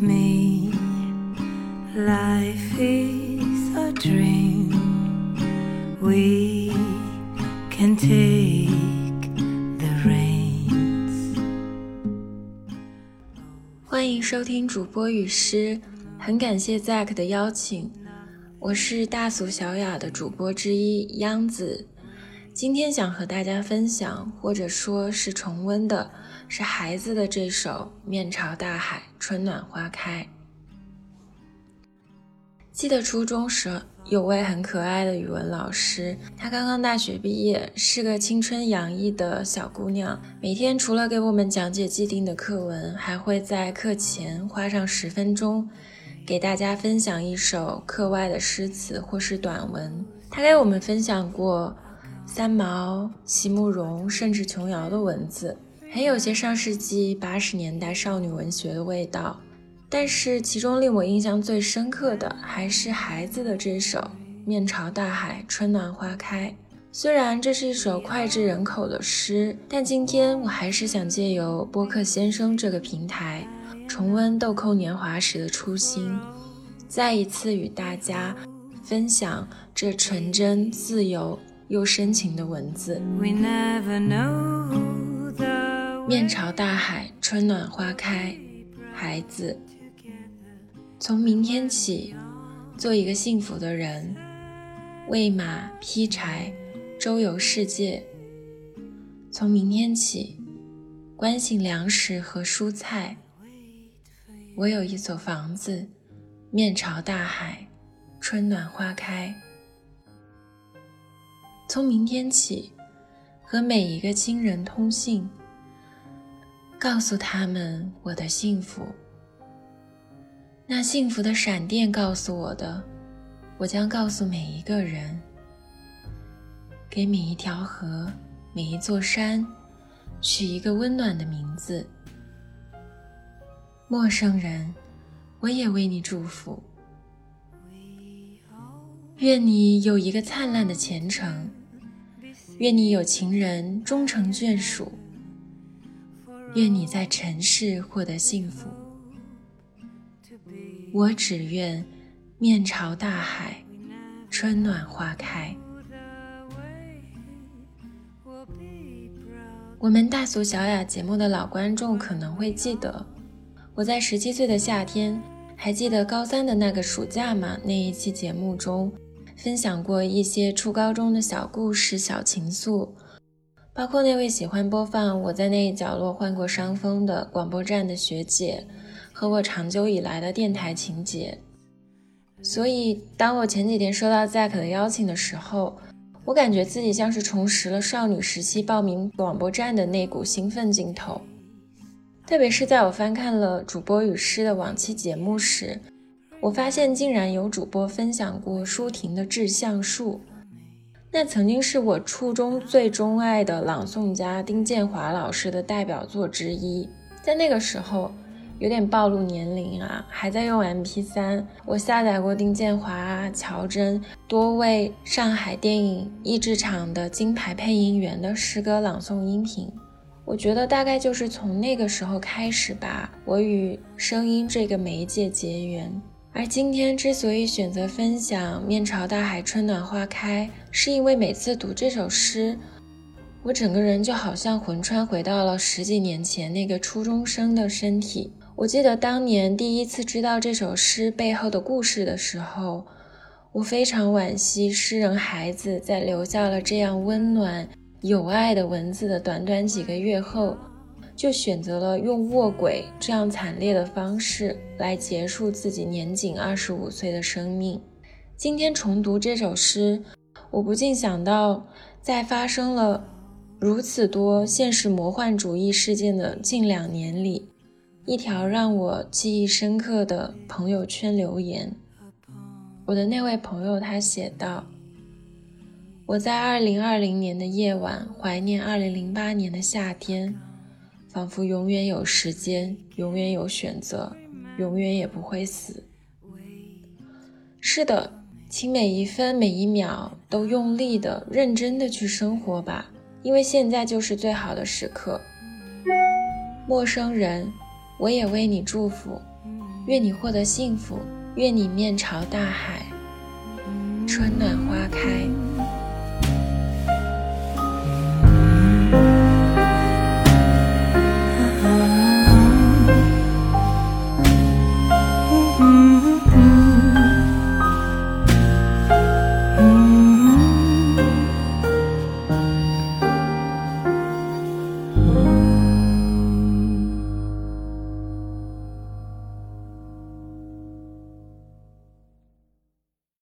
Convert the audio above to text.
me. Life is a dream. We can take the reins. 欢迎收听主播与诗，很感谢 Zack 的邀请，我是大俗小雅的主播之一央子。今天想和大家分享，或者说是重温的，是孩子的这首《面朝大海，春暖花开》。记得初中时有位很可爱的语文老师，她刚刚大学毕业，是个青春洋溢的小姑娘。每天除了给我们讲解既定的课文，还会在课前花上十分钟，给大家分享一首课外的诗词或是短文。她给我们分享过。三毛、席慕容，甚至琼瑶的文字，很有些上世纪八十年代少女文学的味道。但是其中令我印象最深刻的，还是孩子的这首《面朝大海，春暖花开》。虽然这是一首脍炙人口的诗，但今天我还是想借由播客先生这个平台，重温豆蔻年华时的初心，再一次与大家分享这纯真自由。又深情的文字。面朝大海，春暖花开。孩子，从明天起，做一个幸福的人，喂马劈柴，周游世界。从明天起，关心粮食和蔬菜。我有一所房子，面朝大海，春暖花开。从明天起，和每一个亲人通信，告诉他们我的幸福。那幸福的闪电告诉我的，我将告诉每一个人。给每一条河、每一座山，取一个温暖的名字。陌生人，我也为你祝福。愿你有一个灿烂的前程。愿你有情人终成眷属，愿你在尘世获得幸福。我只愿面朝大海，春暖花开。我们大俗小雅节目的老观众可能会记得，我在十七岁的夏天，还记得高三的那个暑假吗？那一期节目中。分享过一些初高中的小故事、小情愫，包括那位喜欢播放我在那一角落患过伤风的广播站的学姐，和我长久以来的电台情节。所以，当我前几天收到 Zack 的邀请的时候，我感觉自己像是重拾了少女时期报名广播站的那股兴奋劲头。特别是在我翻看了主播与诗的往期节目时。我发现竟然有主播分享过舒婷的《致橡树》，那曾经是我初中最钟爱的朗诵家丁建华老师的代表作之一。在那个时候，有点暴露年龄啊，还在用 MP3，我下载过丁建华、乔真多位上海电影译制厂的金牌配音员的诗歌朗诵音频。我觉得大概就是从那个时候开始吧，我与声音这个媒介结缘。而今天之所以选择分享“面朝大海，春暖花开”，是因为每次读这首诗，我整个人就好像魂穿回到了十几年前那个初中生的身体。我记得当年第一次知道这首诗背后的故事的时候，我非常惋惜诗人孩子在留下了这样温暖有爱的文字的短短几个月后。就选择了用卧轨这样惨烈的方式来结束自己年仅二十五岁的生命。今天重读这首诗，我不禁想到，在发生了如此多现实魔幻主义事件的近两年里，一条让我记忆深刻的朋友圈留言。我的那位朋友他写道：“我在二零二零年的夜晚怀念二零零八年的夏天。”仿佛永远有时间，永远有选择，永远也不会死。是的，请每一分每一秒都用力的、认真的去生活吧，因为现在就是最好的时刻。陌生人，我也为你祝福。愿你获得幸福，愿你面朝大海，春暖花开。